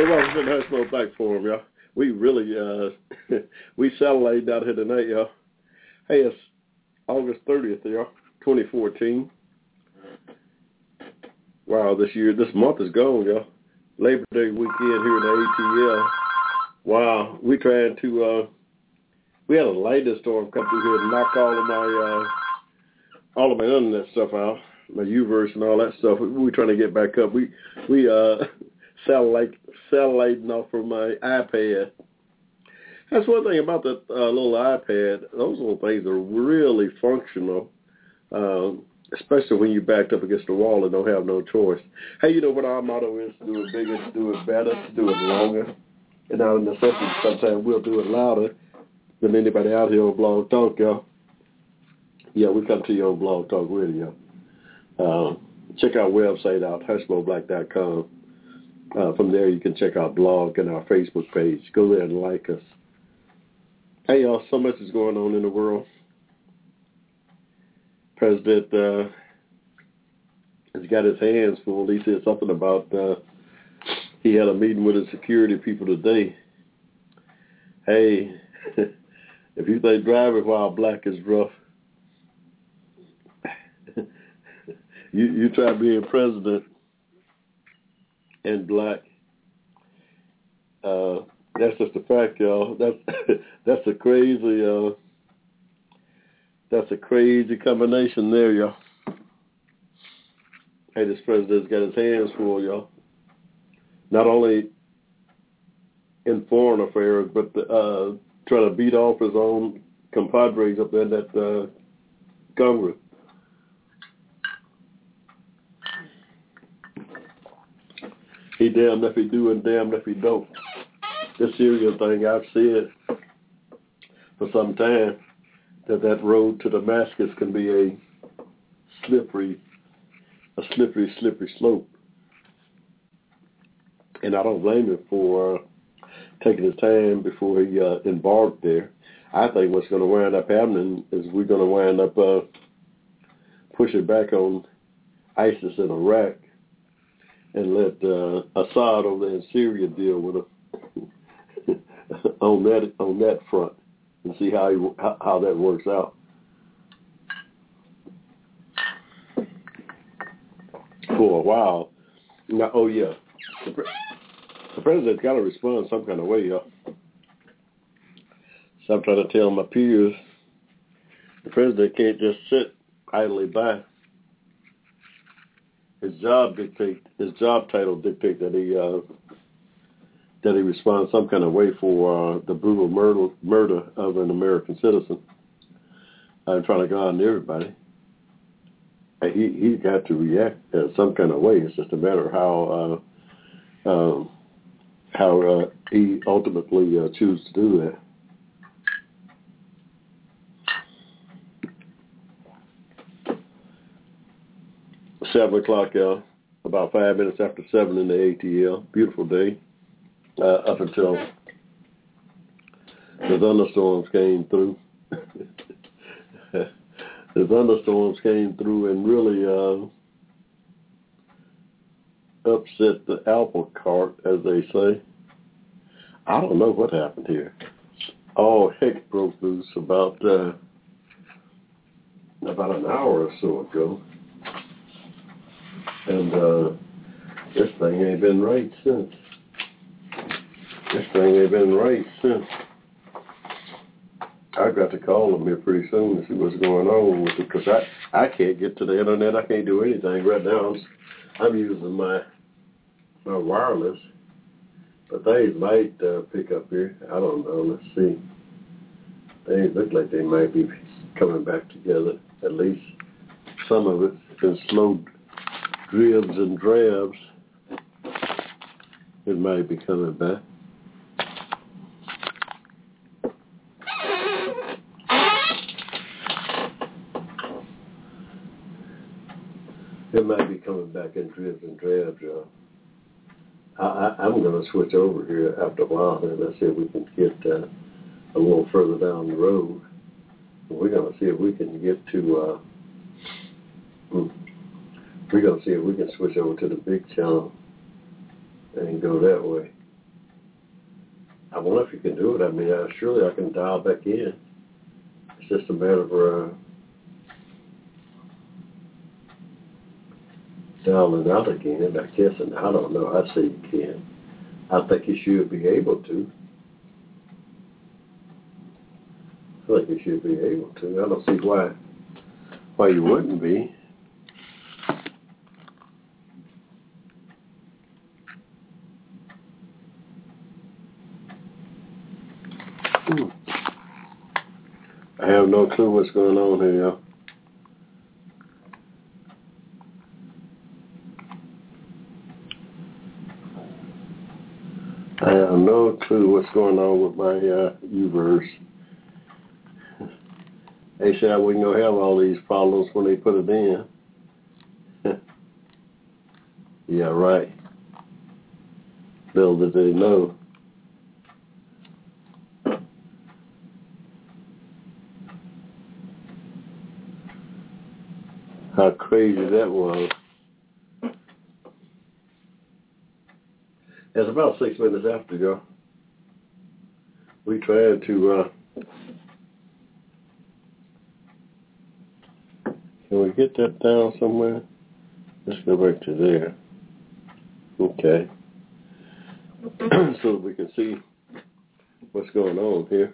Hey, welcome to the Hushmo Black Forum, y'all. We really, uh, we celebrating out here tonight, y'all. Hey, it's August 30th, y'all, 2014. Wow, this year, this month is gone, y'all. Labor Day weekend here in the ATL. Wow, we trying to, uh, we had a lightning storm come through here and knock all of my, uh, all of my internet stuff out, my UVerse and all that stuff. We, we trying to get back up. We, we, uh, satellite satelliting off of my iPad. That's one thing about that uh, little iPad. Those little things are really functional, um, especially when you're backed up against the wall and don't have no choice. Hey, you know what our motto is? Do it bigger, do it better, do it longer. And out of necessity, sometimes we'll do it louder than anybody out here on Blog Talk, y'all. Yeah, we come to you on Blog Talk Radio. Uh, check our website out, hushmoblack.com. Uh, from there, you can check our blog and our Facebook page. Go there and like us. Hey, y'all, so much is going on in the world. President uh, has got his hands full. He said something about uh, he had a meeting with his security people today. Hey, if you think driving while black is rough, you you try being president and black. Uh, that's just a fact, y'all. That's that's a crazy uh, that's a crazy combination there, y'all. Hey, this president's got his hands full, y'all. Not only in foreign affairs, but uh, trying to beat off his own compadres up in that uh, Congress. He damned if he do and damned if he don't. This Syria thing, I've said for some time that that road to Damascus can be a slippery, a slippery, slippery slope. And I don't blame him for uh, taking his time before he uh, embarked there. I think what's going to wind up happening is we're going to wind up uh, pushing back on ISIS in Iraq and let uh, Assad over in Syria deal with him on that on that front and see how he, how, how that works out. For a while, now, oh yeah, the, pre- the president's got to respond some kind of way, y'all. So I'm trying to tell my peers, the president can't just sit idly by his job dictate his job title dictate that he uh, that he responds some kind of way for uh, the brutal murder murder of an American citizen. I'm trying to go on to everybody. And he he's got to react in some kind of way. It's just a matter of how uh, um, how uh, he ultimately uh, chooses to do that. Seven o'clock, y'all. About five minutes after seven in the ATL. Beautiful day. Uh, up until the thunderstorms came through. the thunderstorms came through and really uh, upset the apple cart, as they say. I don't know what happened here. All heck broke loose about uh, about an hour or so ago. And uh, this thing ain't been right since. This thing ain't been right since. I've got to call them here pretty soon to see what's going on with it because I, I can't get to the internet. I can't do anything right now. I'm, using my my wireless, but they might uh, pick up here. I don't know. Let's see. They look like they might be coming back together. At least some of it's been slow dribs and drabs. It might be coming back. It might be coming back in dribs and drabs, y'all. I, I'm going to switch over here after a while, and let's see if we can get uh, a little further down the road. We're going to see if we can get to. We're going to see if we can switch over to the big channel and go that way. I wonder if you can do it. I mean, uh, surely I can dial back in. It's just a matter of uh, dialing out again. I guess, and I don't know. I say you can. I think you should be able to. I think you should be able to. I don't see why why you wouldn't be. Hmm. I have no clue what's going on here, y'all. I have no clue what's going on with my uh, Uverse. They said we ain't gonna have all these problems when they put it in. yeah, right. Little did they know. How crazy that was. It's about six minutes after, y'all. We tried to, uh, can we get that down somewhere? Let's go back to there. Okay. so we can see what's going on here.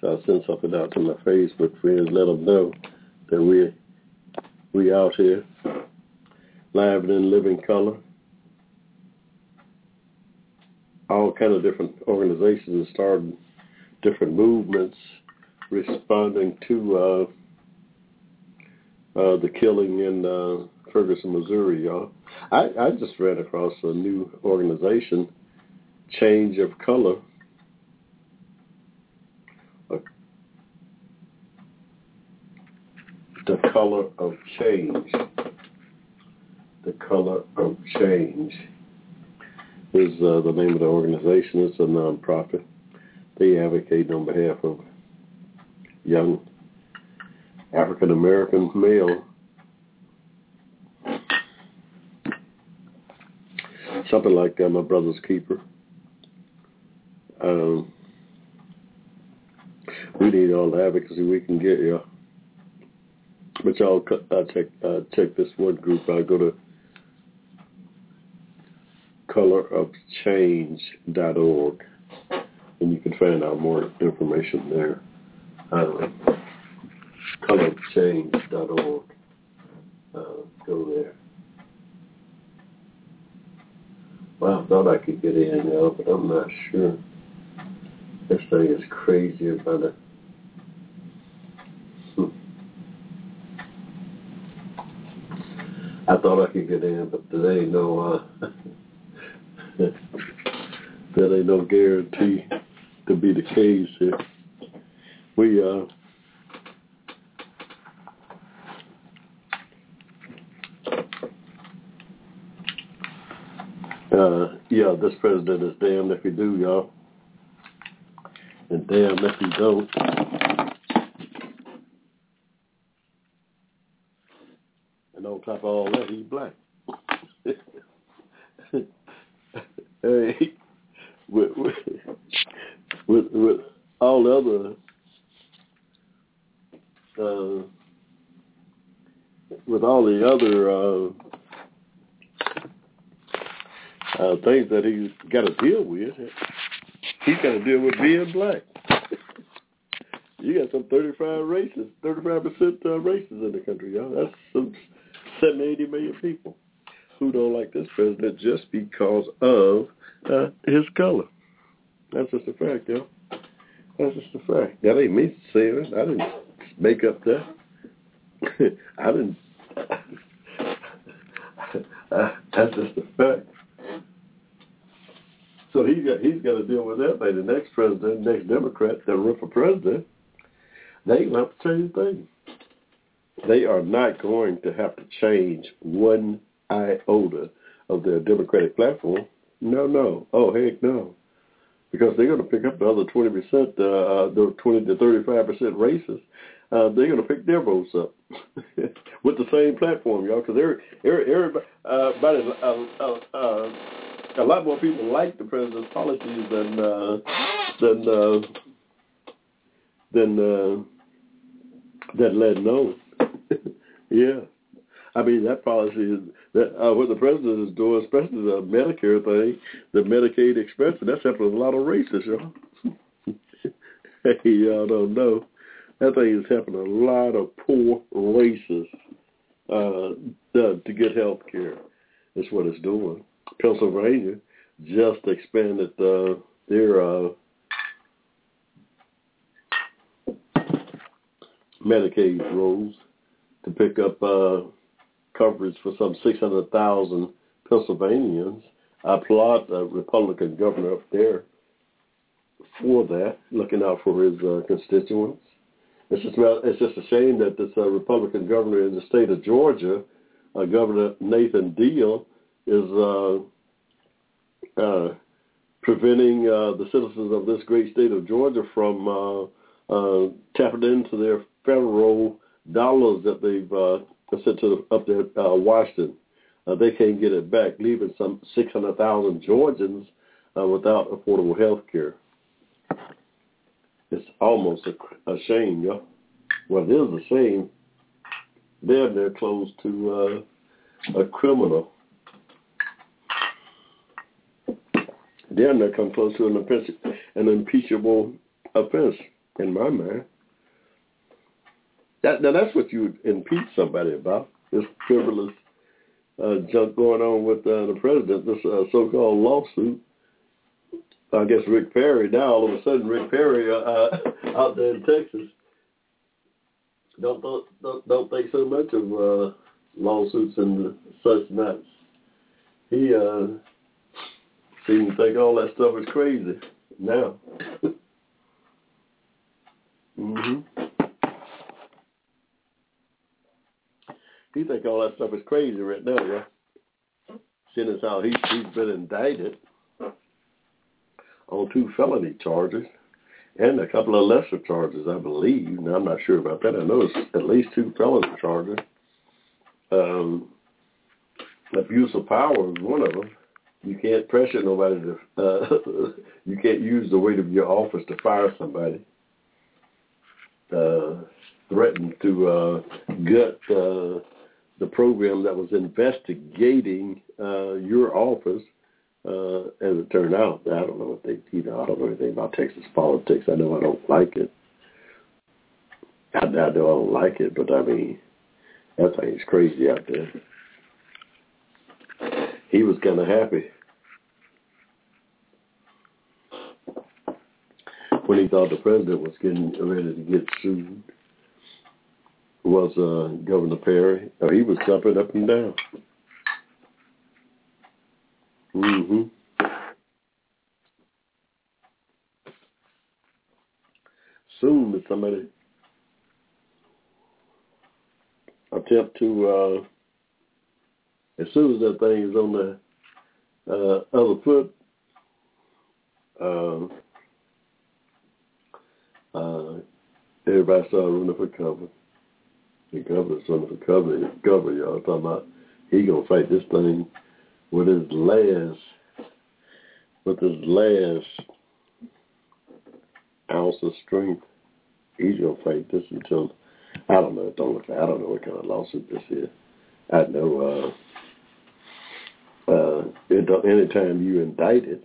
So I'll send something out to my Facebook friends, let them know that we we out here, live and in living color. all kind of different organizations have started different movements responding to uh, uh, the killing in uh, Ferguson, Missouri, y'all. I, I just ran across a new organization, Change of Color. Uh, the Color of Change. The Color of Change is uh, the name of the organization. It's a nonprofit. They advocate on behalf of young African American male. Something like uh, my brother's keeper. Um, we need all the advocacy we can get, yeah. But y'all uh, check this one group. I'll go to colorofchange.org, and you can find out more information there. Uh, colorofchange.org. Uh, go there. Well, I thought I could get in now, but I'm not sure. This thing is crazy about it. Hmm. I thought I could get in, but there ain't no uh, that ain't no guarantee to be the case here. We uh Uh, yeah, this president is damned if he do, y'all. And damn if he don't. All that, he's black. hey, with, with, with, with all the other, uh, with all the other uh, uh, things that he's got to deal with, he's got to deal with being black. you got some 35 races, 35% uh, races in the country, y'all. That's some 70, 80 million people who don't like this president just because of uh, his color. That's just a fact, yo. That's just a fact. That ain't me saying it. I didn't make up that. I didn't. that's just a fact. So he's got he's got to deal with that. Like the next president, next Democrat that run for president, they ain't have to change a thing. They are not going to have to change one iota of their Democratic platform. No, no. Oh, heck no. Because they're going to pick up the other 20%, uh, the 20 to 35% races. Uh, they're going to pick their votes up with the same platform, y'all. Because every, every, everybody, uh, uh, uh, uh, a lot more people like the president's policies than uh, than uh, than uh, that let know. Yeah. I mean, that policy is that uh, what the president is doing, especially the Medicare thing, the Medicaid expansion. That's helping a lot of racists, y'all. hey, y'all don't know that thing is helping a lot of poor racists uh, to, get health care. That's what it's doing. Pennsylvania just expanded uh, their uh, Medicaid rolls to pick up uh, coverage for some 600,000 Pennsylvanians. I applaud the Republican governor up there for that, looking out for his uh, constituents. It's just it's just a shame that this uh, Republican governor in the state of Georgia, uh, Governor Nathan Deal, is uh, uh, preventing uh, the citizens of this great state of Georgia from uh, uh, tapping into their federal dollars that they've uh, sent to up there uh, Washington. Uh, they can't get it back, leaving some 600,000 Georgians uh, without affordable health care. It's almost a, a shame, yeah. Well, it is a shame. They're they're close to uh, a criminal. They're not come close to an, an impeachable offense in my mind. That, now that's what you impeach somebody about. This frivolous uh, junk going on with uh, the president, this uh, so-called lawsuit. I guess Rick Perry now all of a sudden Rick Perry uh, uh out there in Texas don't don't don't think so much of uh, lawsuits and such nuts. He uh, seems to think all that stuff is crazy now. mhm. He think all that stuff is crazy right now, yeah. Seeing as how he he's been indicted on two felony charges and a couple of lesser charges, I believe. Now, I'm not sure about that. I know it's at least two felony charges. Um, abuse of power is one of them. You can't pressure nobody to. Uh, you can't use the weight of your office to fire somebody. Uh, threaten to uh, gut uh, the program that was investigating uh, your office uh, as it turned out, I don't know what they, you know, I don't know anything about Texas politics. I know I don't like it. I, I know I don't like it, but I mean, that thing's crazy out there. He was kind of happy when he thought the president was getting ready to get sued. Was uh, Governor Perry? Oh, he was jumping up and down. Mm-hmm. Soon, if somebody attempt to, uh, as soon as that thing is on the uh, other foot, uh, uh, everybody started running for cover. The governor's cover. The governor, y'all talking about he gonna fight this thing with his last with his last ounce of strength, he's gonna fight this until I don't know, don't look I don't know what kind of lawsuit this is. I know uh uh anytime you indict it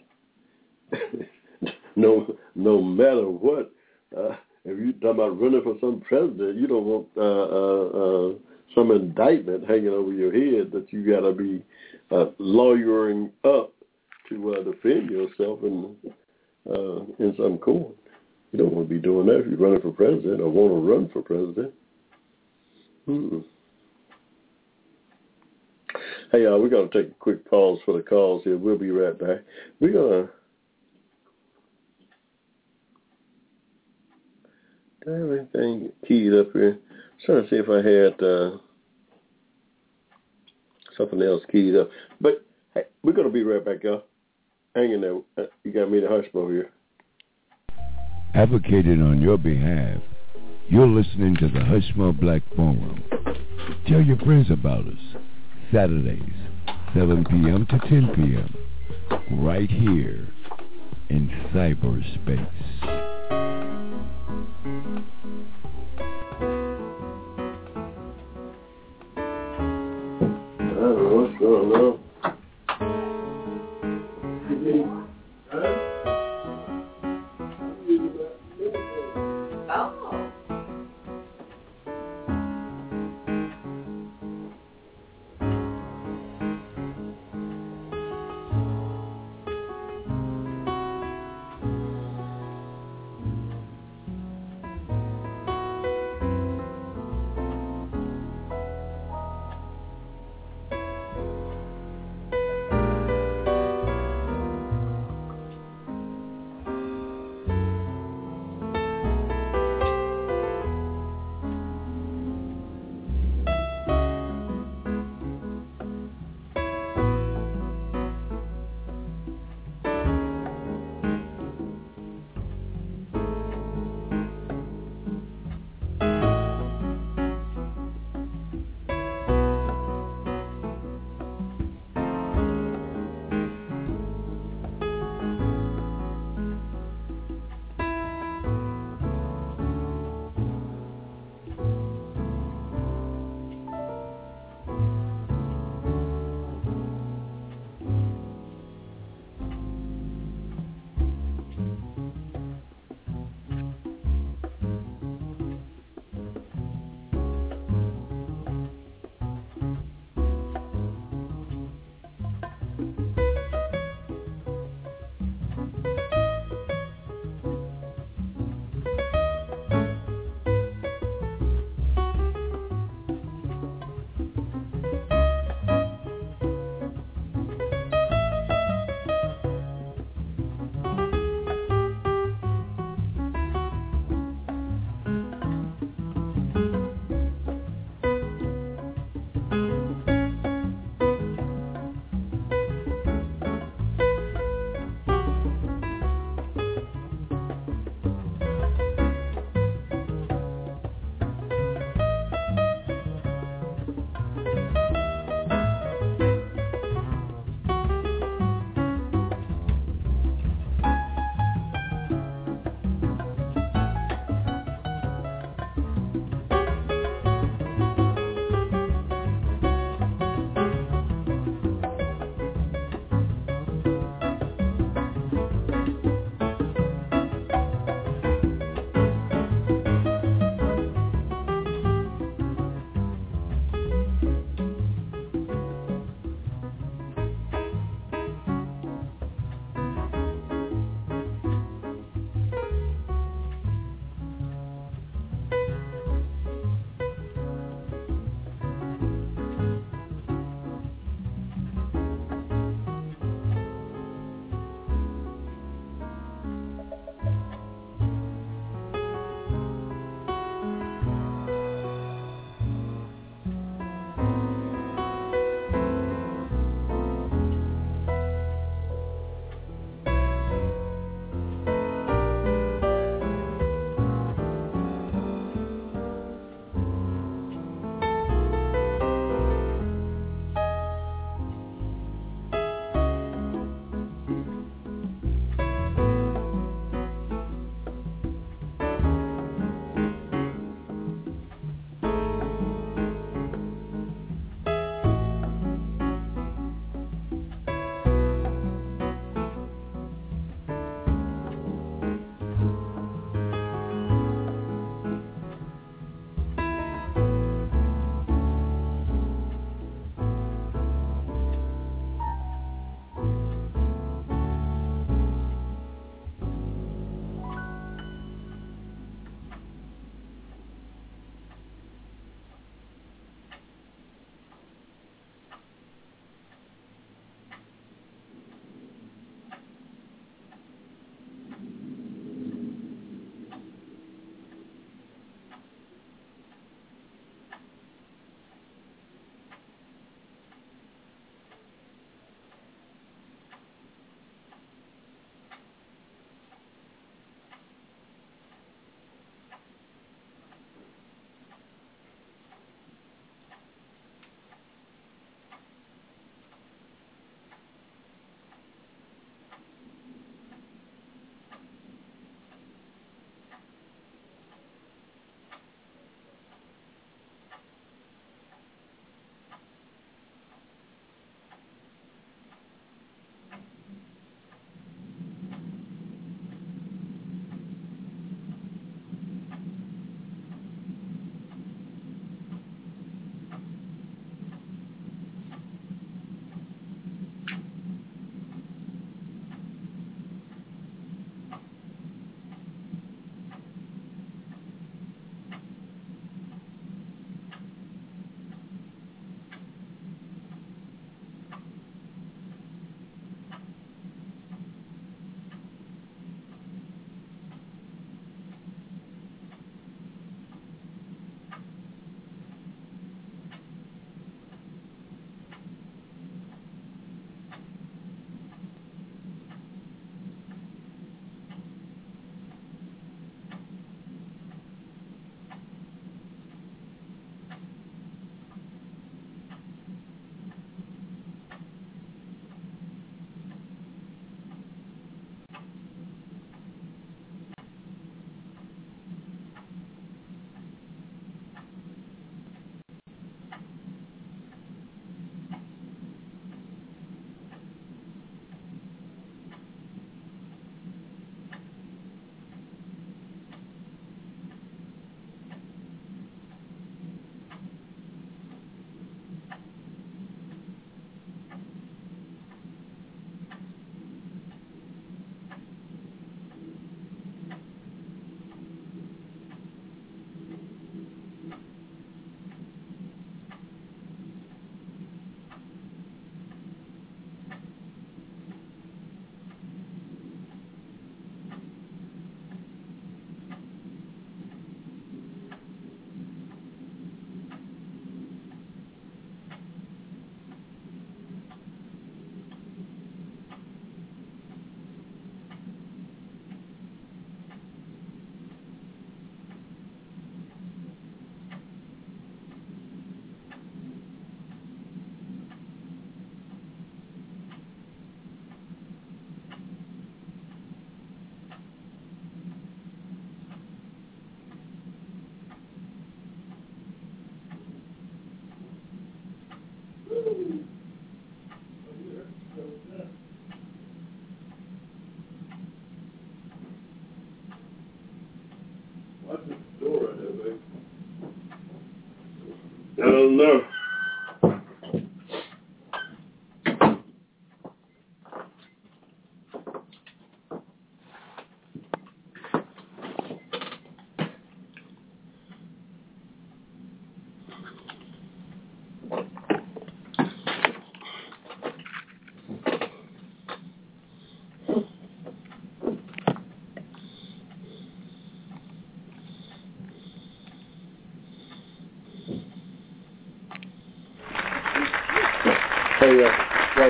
no no matter what, uh if you talk about running for some president, you don't want uh uh uh some indictment hanging over your head that you gotta be uh, lawyering up to uh, defend yourself in uh, in some court. You don't want to be doing that if you're running for president or want to run for president. Hmm. Hey, y'all, we're going to take a quick pause for the calls here. We'll be right back. We're going to. I keyed up here? trying to see if I had uh, something else keyed up. But hey, we're going to be right back, y'all. Hang in there. Uh, you got me the Hushmo here. Advocating on your behalf, you're listening to the Hushmo Black Forum. Tell your friends about us. Saturdays, 7 p.m. to 10 p.m. Right here in cyberspace. I don't know what's going on.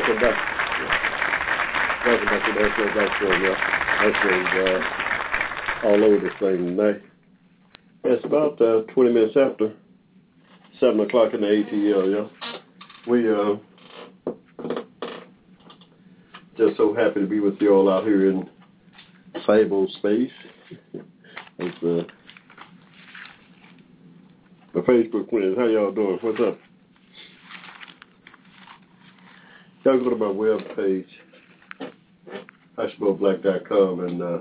Back. Welcome back to the National Black Show, yeah. Actually, uh, all over this thing tonight. It's about uh, 20 minutes after 7 o'clock in the ATL, yeah. We uh, just so happy to be with you all out here in Sable Space. It's uh, the Facebook friends. How y'all doing? What's up? Y'all go to my webpage, hushmoblack.com, and uh,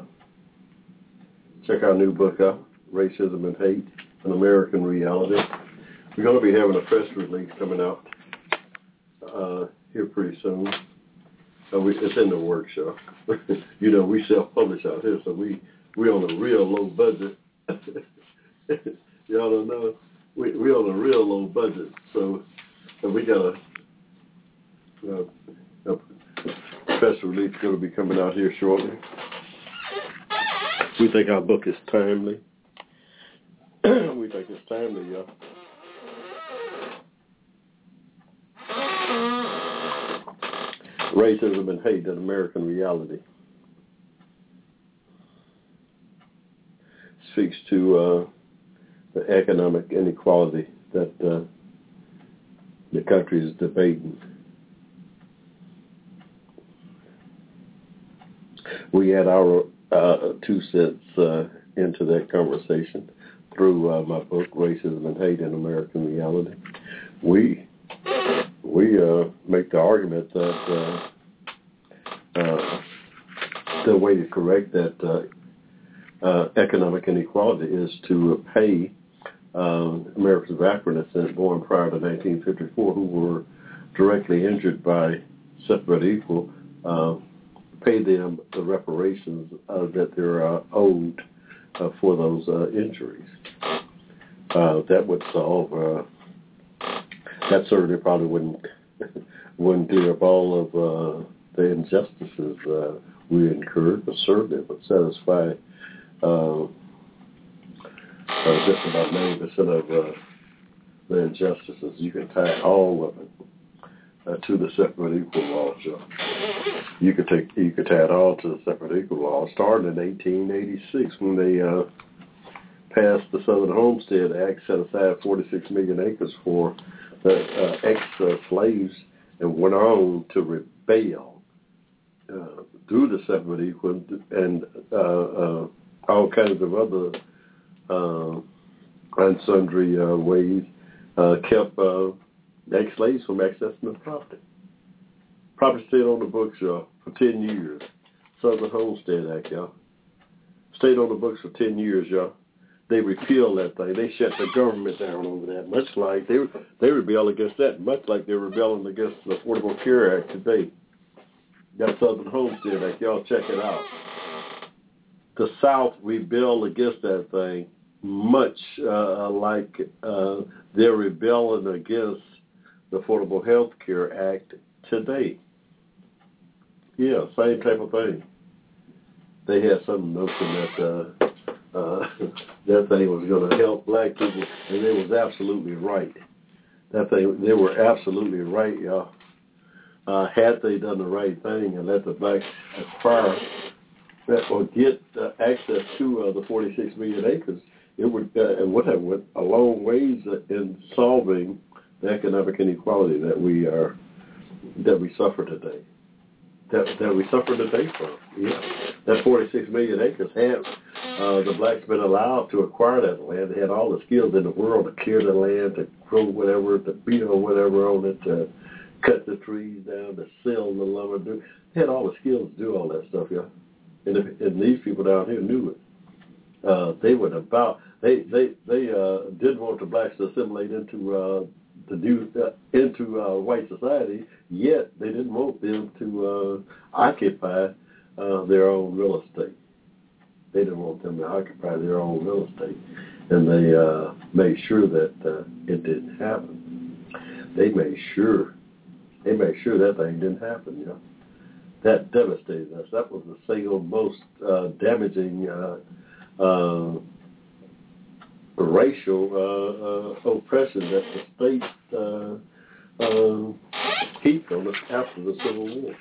check our new book out, Racism and Hate, An American Reality. We're going to be having a press release coming out uh, here pretty soon. Uh, we, it's in the workshop. you know, we self-publish out here, so we we on a real low budget. Y'all don't know. We we on a real low budget, so and we got a uh, a press release going to be coming out here shortly. We think our book is timely. we think it's timely, y'all. Racism and Hate, an American Reality. Speaks to uh, the economic inequality that uh, the country is debating. We add our uh, two cents uh, into that conversation through uh, my book, Racism and Hate in American Reality. We we uh, make the argument that uh, uh, the way to correct that economic inequality is to pay Americans of African descent born prior to 1954 who were directly injured by separate equal pay them the reparations uh, that they're uh, owed uh, for those uh, injuries. Uh, that would solve. Uh, that certainly probably wouldn't wouldn't clear up all of uh, the injustices uh, we incurred, but certainly would satisfy uh, uh, just about ninety percent of uh, the injustices. You can tie all of it uh, to the separate equal law. So you could take you could it all to the separate equal law, starting in 1886 when they uh, passed the Southern Homestead Act, set aside 46 million acres for the uh, ex-slaves, and went on to rebel uh, through the separate equal and uh, uh, all kinds of other uh, and sundry uh, ways, uh, kept uh, ex-slaves from accessing the property. Property stayed on the books, y'all, for 10 years. Southern Homestead Act, y'all. Stayed on the books for 10 years, y'all. They repealed that thing. They shut the government down over that, much like they they rebel against that, much like they're rebelling against the Affordable Care Act today. That Southern Homestead Act, y'all check it out. The South rebelled against that thing, much uh, like uh, they're rebelling against the Affordable Health Care Act today. Yeah, same type of thing. They had some notion that uh, uh, that thing was going to help black people, and they was absolutely right. That thing, they were absolutely right, y'all. Uh, had they done the right thing and let the blacks acquire that or get uh, access to uh, the 46 million acres, it would uh, it would have went a long ways in solving the economic inequality that we are that we suffer today. That that we suffer today from. Yeah. That 46 million acres had uh, the blacks been allowed to acquire that land. They had all the skills in the world to clear the land, to grow whatever, to build whatever on it, to cut the trees down, to sell the lumber. Do they had all the skills to do all that stuff, yeah. And, if, and these people down here knew it. Uh, they would about they they they uh, did want the blacks to assimilate into uh, to do uh, into uh, white society. Yet they didn't want them to uh, occupy uh, their own real estate. They didn't want them to occupy their own real estate, and they uh, made sure that uh, it didn't happen. They made sure they made sure that thing didn't happen. You know, that devastated us. That was the single most uh, damaging. Uh, uh, racial uh, uh, oppression that the state uh, uh, heaped on us after the Civil War.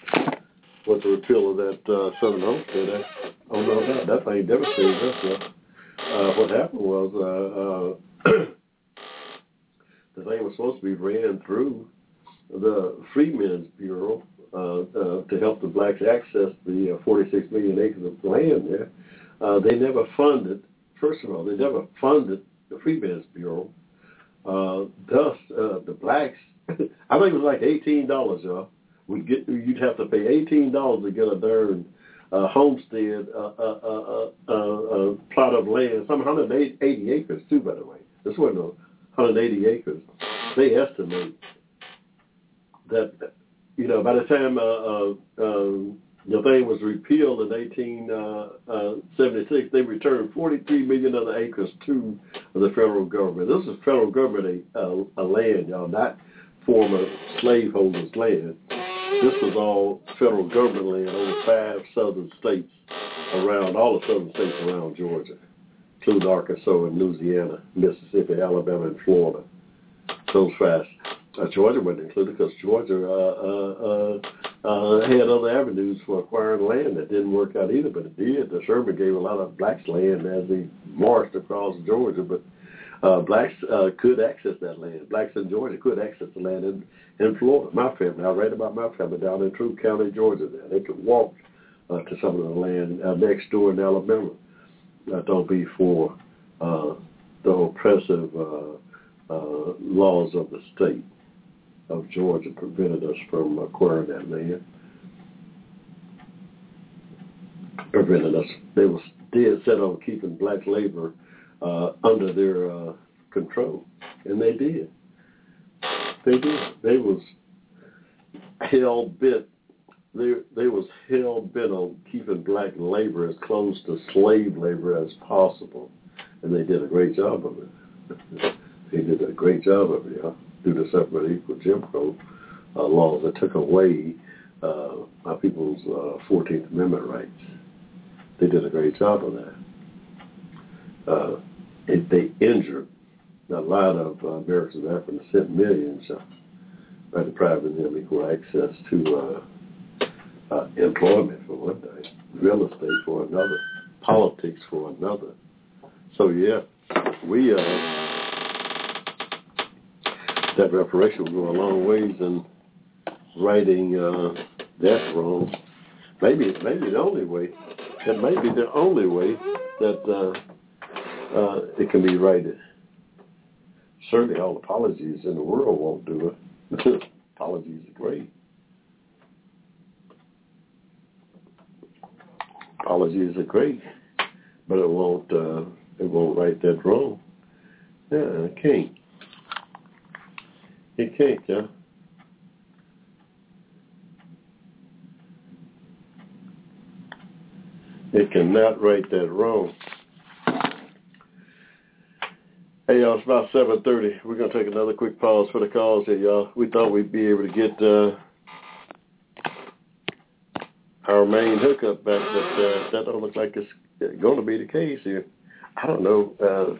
With the repeal of that uh, Southern Homestead Act, oh no doubt, that thing devastated us. Uh, uh, what happened was uh, uh, the thing was supposed to be ran through the Freedmen's Bureau uh, uh, to help the blacks access the uh, 46 million acres of land there. Uh, they never funded First of all, they never funded the Freedmen's Bureau. Uh, thus, uh, the blacks, I think it was like eighteen dollars, y'all. Would get you'd have to pay eighteen dollars to get a darn uh, homestead, uh, uh, uh, uh, uh, plot of land, some 180 acres too, by the way. This wasn't 180 acres. They estimate that, you know, by the time uh, uh, um, the thing was repealed in 1876, they returned 43 million other acres to the federal government. This is federal government a, a land, y'all, not former slaveholders' land. This was all federal government land over five southern states around, all the southern states around Georgia, including Arkansas and Louisiana, Mississippi, Alabama, and Florida. Those five. Uh, Georgia wasn't included because Georgia uh, uh, uh, uh, had other avenues for acquiring land that didn't work out either, but it did. The Sherman gave a lot of blacks land as they marched across Georgia, but uh, blacks uh, could access that land. Blacks in Georgia could access the land in, in Florida. My family, I read about my family down in Troup County, Georgia. There, they could walk uh, to some of the land uh, next door in Alabama. Uh, don't be for uh, the oppressive uh, uh, laws of the state of Georgia prevented us from acquiring that land. Prevented us. They was dead set on keeping black labor uh, under their uh, control, and they did. They did. They was hell bent. They they was hell bent on keeping black labor as close to slave labor as possible, and they did a great job of it. they did a great job of it, through the separate equal Jim Crow uh, laws that took away uh, our people's uh, 14th Amendment rights. They did a great job of that. Uh, it, they injured a lot of uh, Americans of African descent, millions, uh, by depriving them equal access to uh, uh, employment for one thing, real estate for another, politics for another. So yeah, we uh, that reparation will go a long ways in righting uh, that wrong. Maybe maybe the only way. It may be the only way that uh, uh, it can be righted. Certainly, all apologies in the world won't do it. apologies are great. Apologies are great, but it won't uh, it won't right that wrong. Yeah, it can't. It can't, yeah. It cannot write that wrong. Hey y'all, it's about seven thirty. We're gonna take another quick pause for the calls here, y'all. We thought we'd be able to get uh, our main hookup back, but uh, that don't look like it's going to be the case here. I don't know. Uh,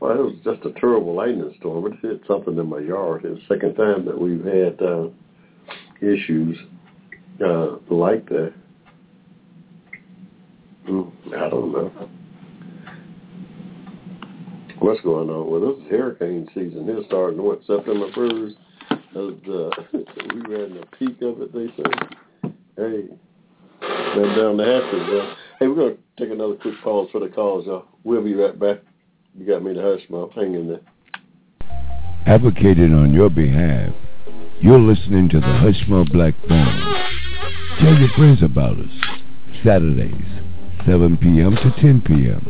well, it was just a terrible lightning storm. It hit something in my yard. It's the second time that we've had uh, issues uh, like that. Mm, I don't know. What's going on? Well, this is hurricane season. It's starting, what, September 1st? Uh, we were in the peak of it, they say. Hey, been down the hatches. Uh, hey, we're to take another quick pause for the calls, y'all. We'll be right back. You got me to hush. Hang in there. Advocated on your behalf. You're listening to the Hushmo Black Forum. Tell your friends about us. Saturdays, 7 p.m. to 10 p.m.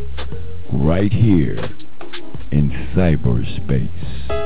Right here in cyberspace.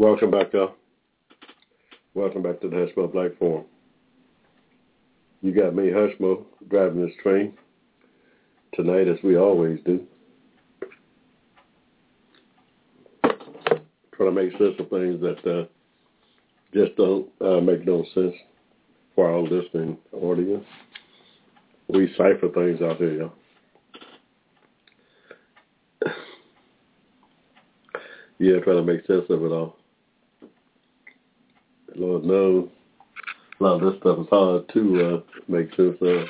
Welcome back, y'all. Welcome back to the Hushmo Black Forum. You got me, Hushmo, driving this train tonight, as we always do. Trying to make sense of things that uh, just don't uh, make no sense for our listening audience. We cipher things out here, y'all. Yeah, trying to make sense of it all. Lord knows, a lot of this stuff is hard to uh, make sense of.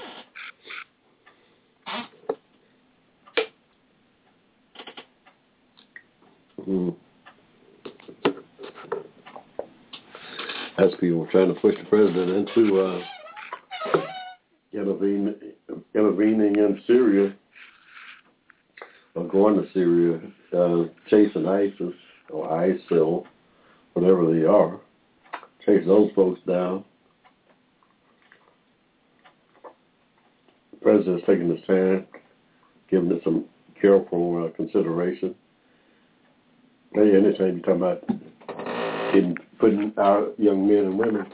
Mm. As people trying to push the president into uh, intervene, intervening in Syria or going to Syria, uh, chasing ISIS or ISIL, whatever they are, chase those folks down. The president's taking his time, giving it some careful uh, consideration. Hey, anytime you talk about putting our young men and women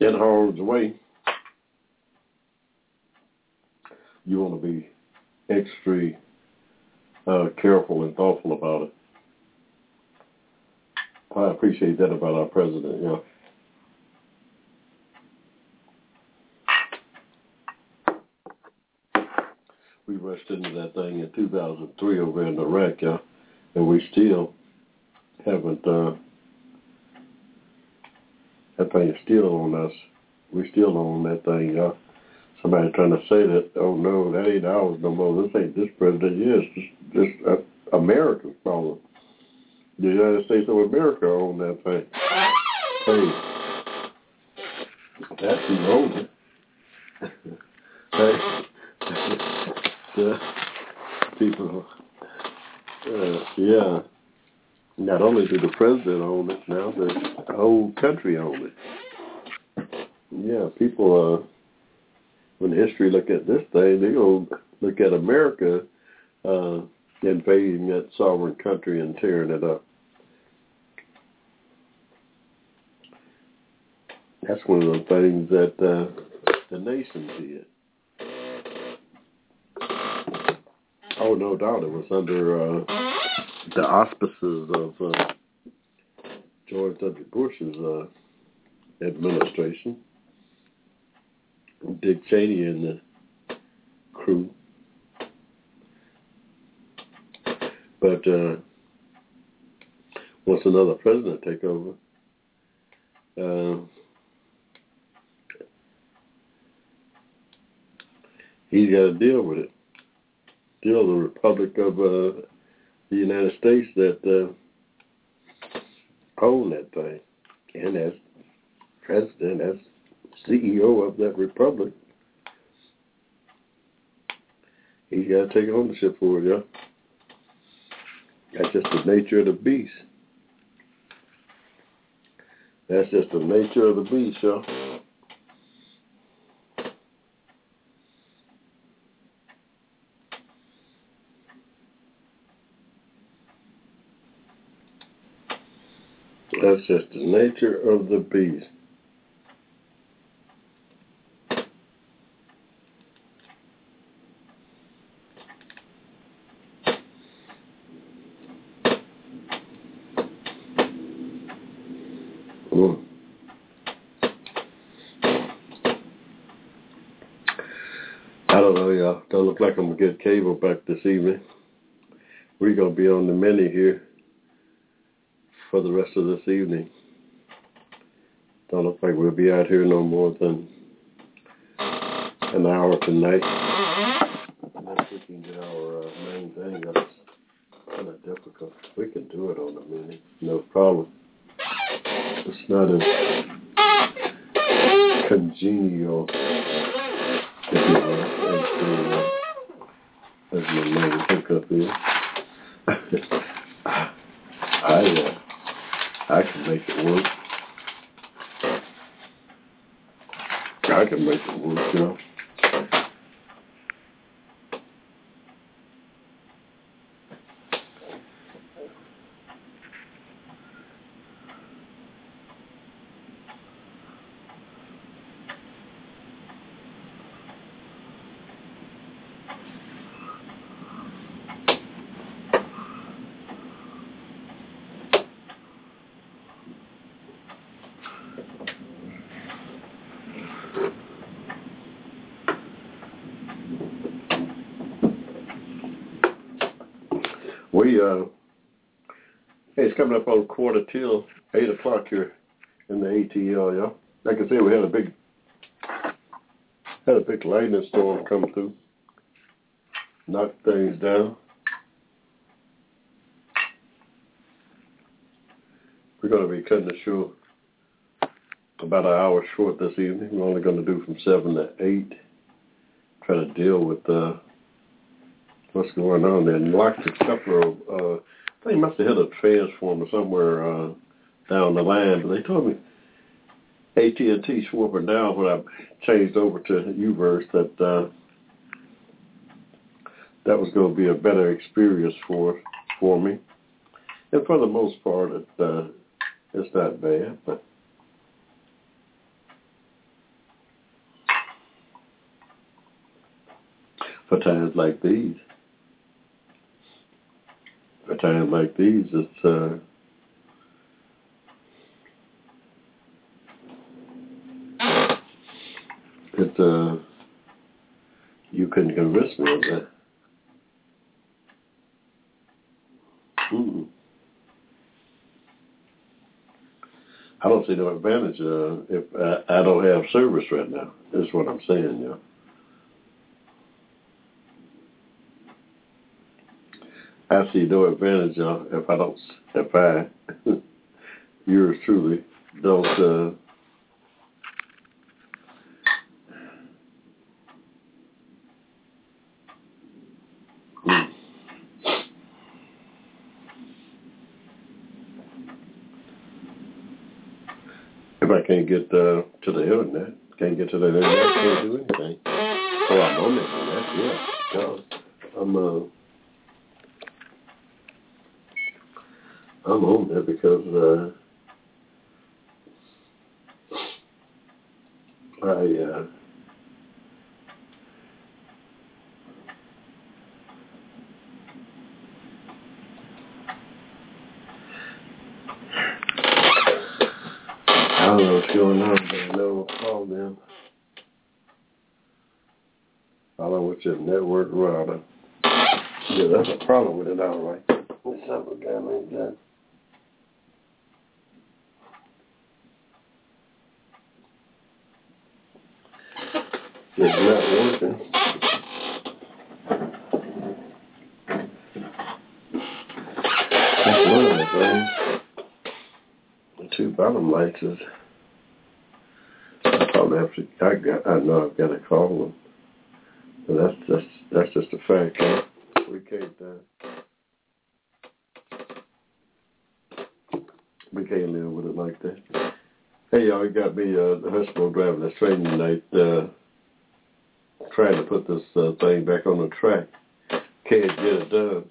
in harm's way, you want to be extra uh, careful and thoughtful about it. I appreciate that about our president, yeah. We rushed into that thing in 2003 over in Iraq, yeah, and we still haven't, uh, that thing is still on us. We still own that thing, yeah. Somebody trying to say that, oh no, that ain't ours no more. This ain't this president. Yes, this, this uh, America's problem. The United States of America own that thing. Hey, that's who owns it. hey, the people, uh, yeah. Not only do the president own it now, the whole country own it. Yeah, people. Uh, when history look at this thing, they're going to look at America uh, invading that sovereign country and tearing it up. That's one of the things that uh, the nation did. Oh, no doubt it was under uh, the auspices of uh, George W. Bush's uh, administration. Dick Cheney and the crew. But uh, once another president take over, uh, he's got to deal with it. Deal the Republic of uh, the United States that uh, that thing, and as president, as CEO of that republic, he's got to take ownership for it, yeah. That's just the nature of the beast. That's just the nature of the beast, y'all. That's just the nature of the beast. Mm. I don't know, y'all. Don't look like I'm gonna get cable back this evening. We're gonna be on the mini here for the rest of this evening. Don't look like we'll be out here no more than an hour tonight. Unless we can get our uh, main thing, that's kind of difficult. We can do it on the mini, no problem. It's not as congenial, if you will, as the, uh, as my main hookup is. I, uh, I can make it work. I can make it work, you know. Uh Hey, it's coming up on quarter till eight o'clock here in the ATL, y'all. Like I said, we had a big had a big lightning storm come through, knocked things down. We're going to be cutting the show about an hour short this evening. We're only going to do from seven to eight. Try to deal with uh, what's going on there. And locked a couple of, uh, think must have hit a transformer somewhere uh, down the line, but they told me AT&T swore it down when I changed over to U-verse that uh, that was going to be a better experience for for me. And for the most part, it, uh, it's not bad, but for times like these, times like these, it's uh, it uh, you couldn't convince me of that. Mm. I don't see no advantage uh, if I, I don't have service right now. Is what I'm saying, you know. I see no advantage uh, if I don't, if I, yours truly, don't uh, if I can't get uh, to the internet, can't get to the internet, can't do anything. Oh, I'm on the internet, yeah. No, I'm uh, I'm on there because uh, I uh, I don't know what's going on, but I know call them. Follow with your network router. Yeah, that's a problem with it, all right. What's up with a guy like that? It's not working. That's one of the things. The two bottom lights is I probably have to I got I know I've got to call them. But that's just that's just a fact, huh? We can't uh, we can't live with it like that. Hey y'all, you got me uh the hospital driving this train tonight, uh trying to put this uh, thing back on the track. Can't get it done.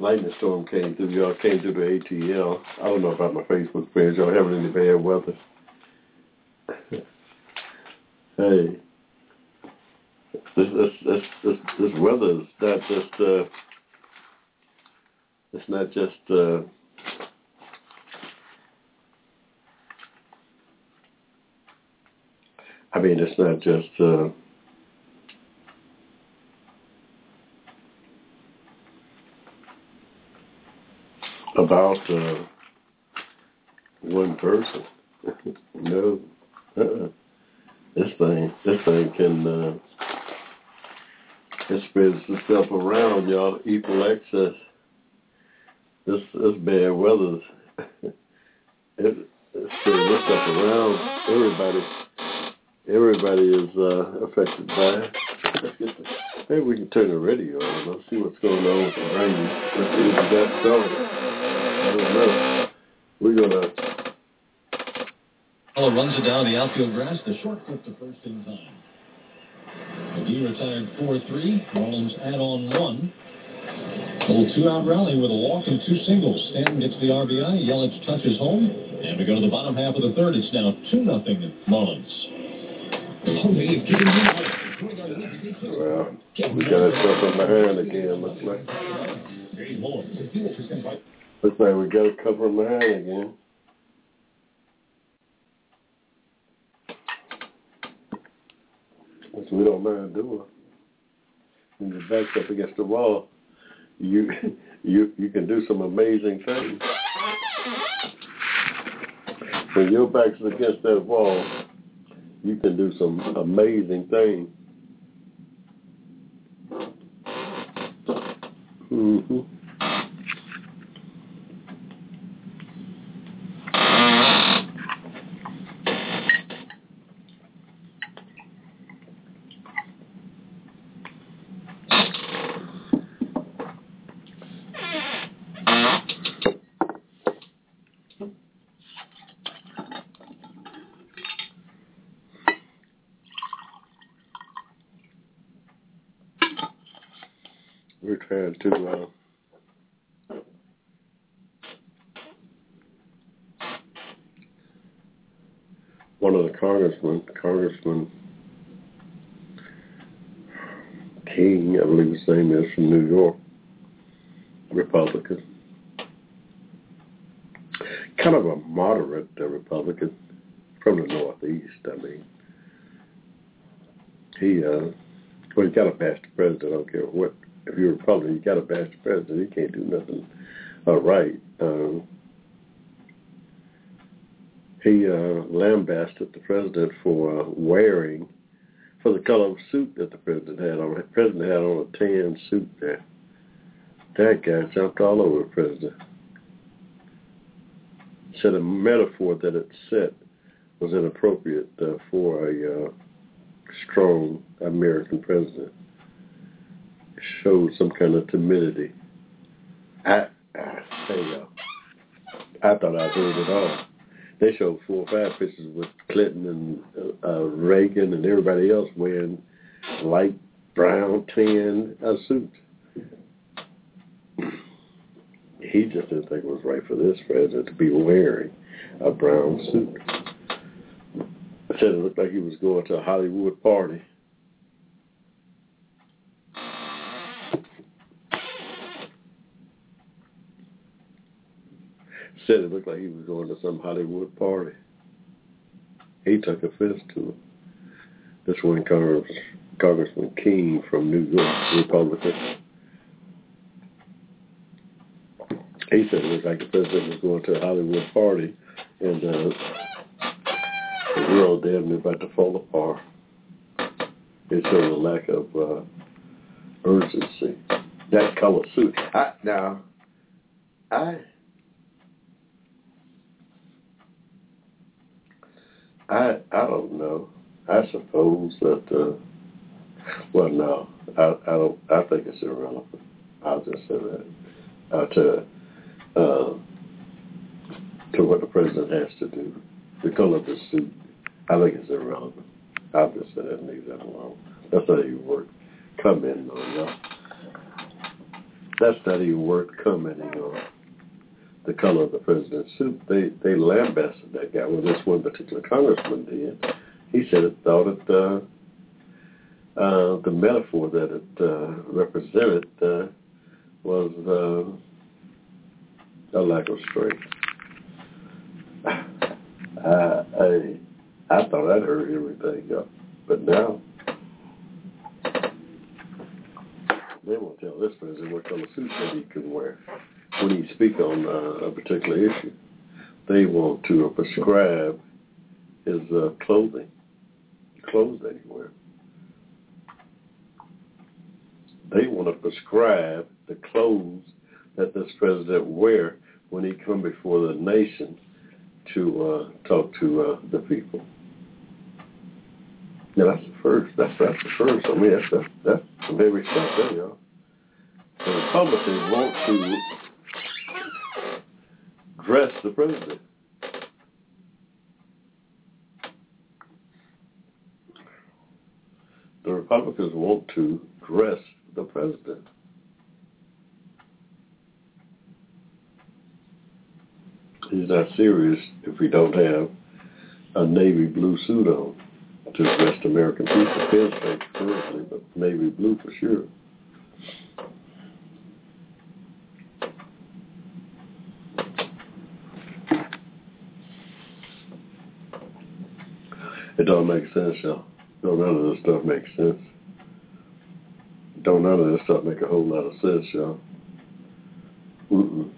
Lightning storm came through y'all came through the ATL. I don't know about my Facebook friends, y'all having any bad weather. hey. This this this this this weather is not just uh it's not just uh I mean it's not just uh about uh, one person. no, uh-uh. this thing, this thing can uh, it spreads itself around, y'all. Equal access. This this bad weather, it, it spreads itself around. Everybody, everybody is uh, affected by it. Maybe we can turn the radio on. Let's see what's going on with the rain. Let's see if we got started. I don't know. We're gonna. Feller runs it down the outfield grass. The short flip to first in time. McGehee retired 4-3. Marlins add on one. A Little two-out rally with a walk and two singles. Stanton gets the RBI. Yelich touches home. And we go to the bottom half of the third. It's now 2-0 Marlins. Well, we got ourselves in the hand again. Looks like. Looks like we got a cover hand again. Which we don't mind doing. When you're backed up against the wall, you you you can do some amazing things. when your back's against that wall, you can do some amazing things. Mm-hmm. We're trying to uh, one of the congressmen, Congressman King, I believe his name is from New York, Republican. Kind of a moderate uh, Republican from the Northeast, I mean. He, uh, well, he got to pass the president, I don't care what if you're a Republican, you got to bash the president. He can't do nothing uh, right. Um, he uh, lambasted the president for uh, wearing, for the color of suit that the president had on. The president had on a tan suit there. That guy jumped all over the president. Said a metaphor that it set was inappropriate uh, for a uh, strong American president showed some kind of timidity. I, I tell you, I thought I heard it all. They showed four or five pictures with Clinton and uh, uh, Reagan and everybody else wearing light brown, tan uh, suits. He just didn't think it was right for this president to be wearing a brown suit. I said it looked like he was going to a Hollywood party. Said it looked like he was going to some Hollywood party. He took offense to it. This one Congress, Congressman King from New York, Republican. He said it looked like the president was going to a Hollywood party and uh, the world damn near about to fall apart. It showed a lack of uh, urgency. That color suit. I, now, I I I don't know. I suppose that. Uh, well, no, I I don't. I think it's irrelevant. I'll just say that. Uh, to uh, to what the president has to do, the color of the suit. I think it's irrelevant. I'll just say that and leave that alone. That's not even worth commenting on, y'all. That's not even worth commenting on the color of the president's suit. They they lambasted that guy. Well, this one particular congressman did. He said it thought it uh, uh, the metaphor that it uh, represented uh, was uh, a lack of strength. I, I I thought I'd heard everything, uh, but now they won't tell this president what color suit that he can wear when he speak on uh, a particular issue. They want to prescribe his uh, clothing, clothes that he wears. They want to prescribe the clothes that this president wear when he come before the nation to uh, talk to uh, the people. Yeah, that's the first. That's that's the first. I mean, that's that's, that's some heavy stuff there, y'all. The Republicans want to dress the president. The Republicans want to dress the president. He's not serious if we don't have a navy blue suit on to dress the American people. Pinstripes currently, but navy blue for sure. It don't make sense, y'all. No, none of this stuff make sense. Don't none of this stuff make a whole lot of sense, y'all. Mm-mm.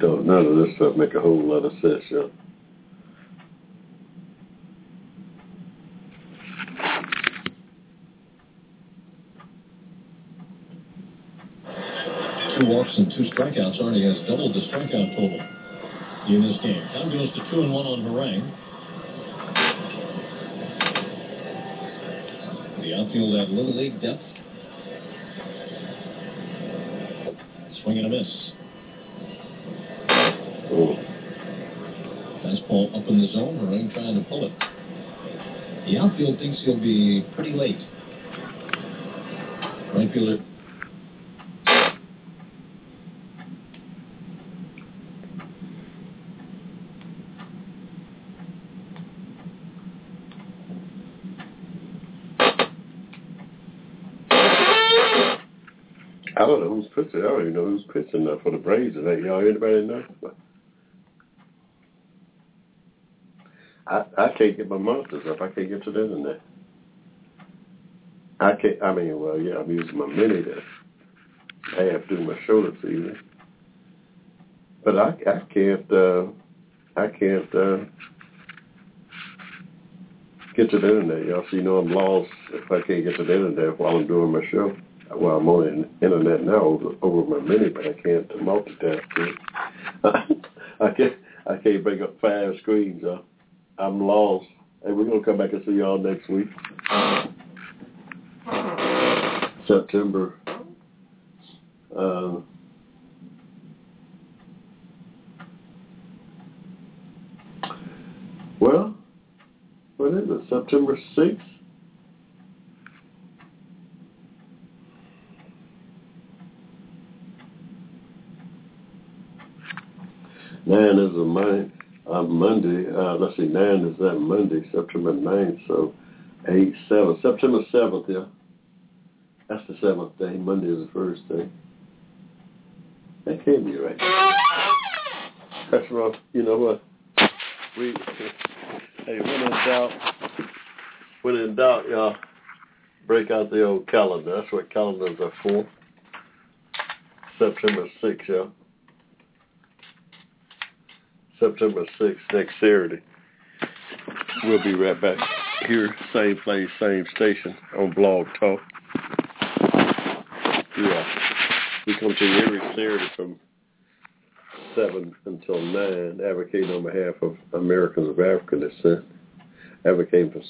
Don't none of this stuff make a whole lot of sense, y'all. Walks and two strikeouts. Already has doubled the strikeout total in this game. Count goes to two and one on Harang. The outfield at Little League depth. Swing and a miss. Fastball up in the zone. Harang trying to pull it. The outfield thinks he'll be pretty late. Right fielder I don't know who's pitching. I don't even know who's pitching uh, for the Braves today. Y'all, anybody know? I I can't get my monitors up. I can't get to the internet. I can't. I mean, well, yeah, I'm using my mini to half do my show this evening, but I I can't. uh I can't uh get to the internet, y'all. So you know I'm lost if I can't get to the internet while I'm doing my show. Well, I'm on the internet now over, over my mini, but I can't multitask. I can't. I can't bring up five screens. Uh, I'm lost. Hey, we're gonna come back and see y'all next week, September. Uh, well, what is it? September sixth. Nine is a Monday. Uh, Monday. Uh, let's see. Nine is that Monday, September 9th. So eight, seven. September seventh. Yeah, that's the seventh day. Monday is the first day. That can't be right. That's wrong. You know what? We hey, when in doubt, when in doubt, y'all break out the old calendar. That's what calendars are for. September sixth, y'all. September 6th, next Saturday. We'll be right back here, same place, same station on Blog Talk. Yeah. We come to you every Saturday from 7 until 9, advocating on behalf of Americans of African descent, advocating for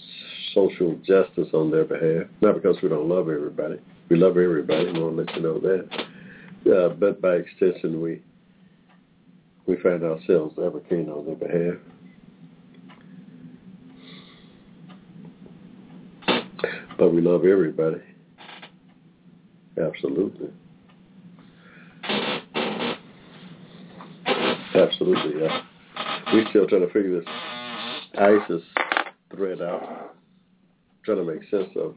social justice on their behalf. Not because we don't love everybody. We love everybody. I want to let you know that. Uh, but by extension, we we find ourselves advocating on their behalf. But we love everybody. Absolutely. Absolutely, yeah. We're still trying to figure this ISIS threat out. Trying to make sense of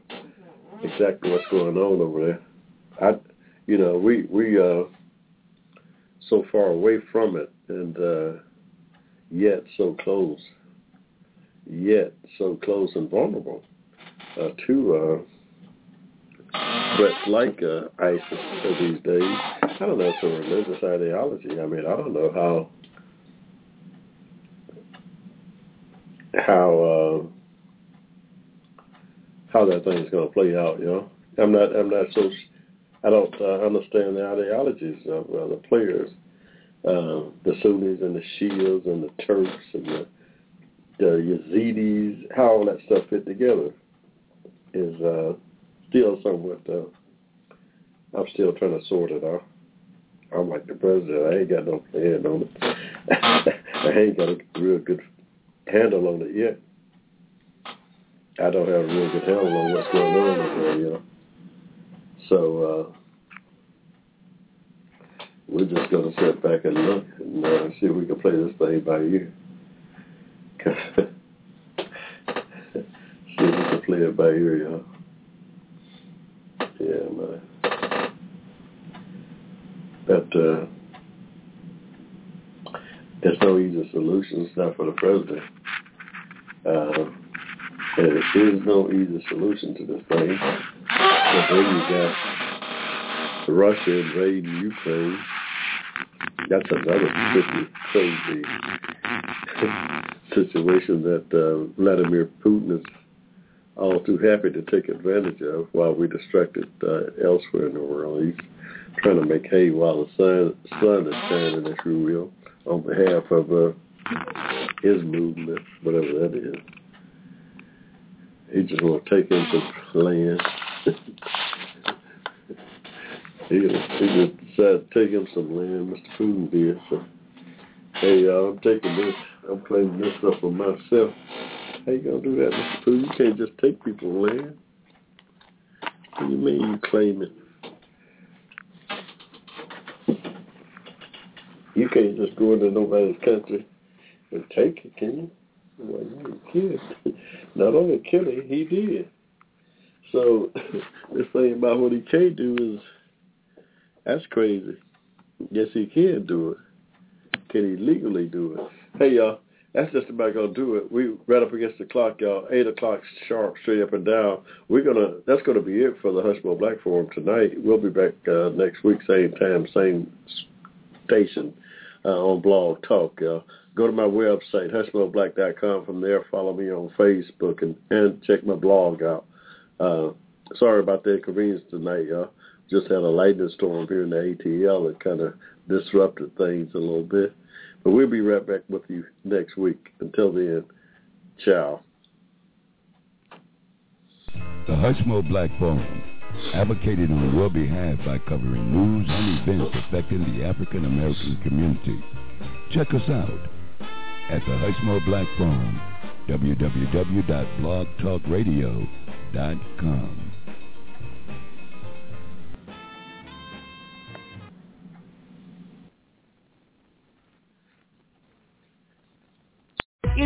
exactly what's going on over there. I, you know, we we uh, so far away from it, and uh, yet so close, yet so close and vulnerable uh, to uh, threats like uh, ISIS these days. I don't know it's a religious ideology. I mean, I don't know how how uh, how that thing's going to play out. You know, I'm not I'm not so I don't uh, understand the ideologies of uh, the players, uh, the Sunnis and the Shias and the Turks and the, the Yazidis. How all that stuff fit together is uh, still somewhat. Uh, I'm still trying to sort it out. I'm like the president. I ain't got no hand on it. I ain't got a real good handle on it yet. I don't have a real good handle on what's going on over there, you know. So uh, we're just going to sit back and look and uh, see if we can play this thing by ear. see if we can play it by ear, y'all. Yeah, man. But uh, there's no easy solutions, not for the president. Uh, there is no easy solution to this thing. But then you got Russia invading Ukraine. That's another tricky, crazy situation that uh, Vladimir Putin is all too happy to take advantage of while we're distracted uh, elsewhere in the world. He's trying to make hay while the sun, sun is shining, if you will, on behalf of uh, his movement, whatever that is. He just want to take in some land. he, he just decided to take him some land, Mr. Putin did. So, hey, y'all, I'm taking this. I'm claiming this stuff for myself. How you gonna do that, Mr. Putin? You can't just take people's land. What do you mean you claim it? You can't just go into nobody's country and take it, can you? Well, you kid. Not only can he, he did. So this thing about what he can't do is that's crazy. Yes, he can do it. Can he legally do it? Hey, y'all, that's just about gonna do it. We right up against the clock, y'all. Eight o'clock sharp, straight up and down. We're gonna. That's gonna be it for the Hushmo Black Forum tonight. We'll be back uh, next week, same time, same station uh, on Blog Talk, y'all. Go to my website, hushmoblack.com. From there, follow me on Facebook and, and check my blog out. Uh, sorry about the inconvenience tonight, y'all. Just had a lightning storm here in the ATL that kind of disrupted things a little bit. But we'll be right back with you next week. Until then, ciao. The Hushmo Black Forum, advocated on your behalf by covering news and events affecting the African American community. Check us out at the Hushmo Black Forum, www.blogtalkradio.com.